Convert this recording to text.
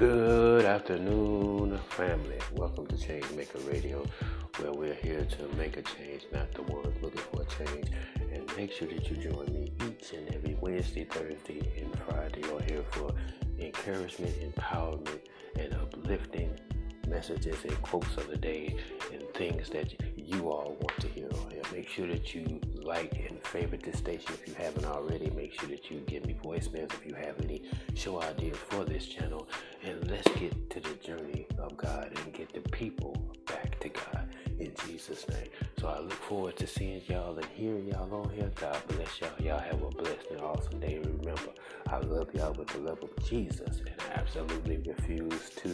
Good afternoon, family. Welcome to Change Maker Radio, where we're here to make a change, not the ones looking for a change. And make sure that you join me each and every Wednesday, Thursday, and Friday. You're here for encouragement, empowerment, and uplifting messages and quotes of the day and things that you all want to hear on here. Make sure that you like and favorite this station if you haven't already. Make sure that you give me voicemails if you have any show ideas for this channel. And let's get to the journey of God and get the people back to God in Jesus' name. So I look forward to seeing y'all and hearing y'all on here. God bless y'all. Y'all have a blessed and awesome day. Remember, I love y'all with the love of Jesus and I absolutely refuse to.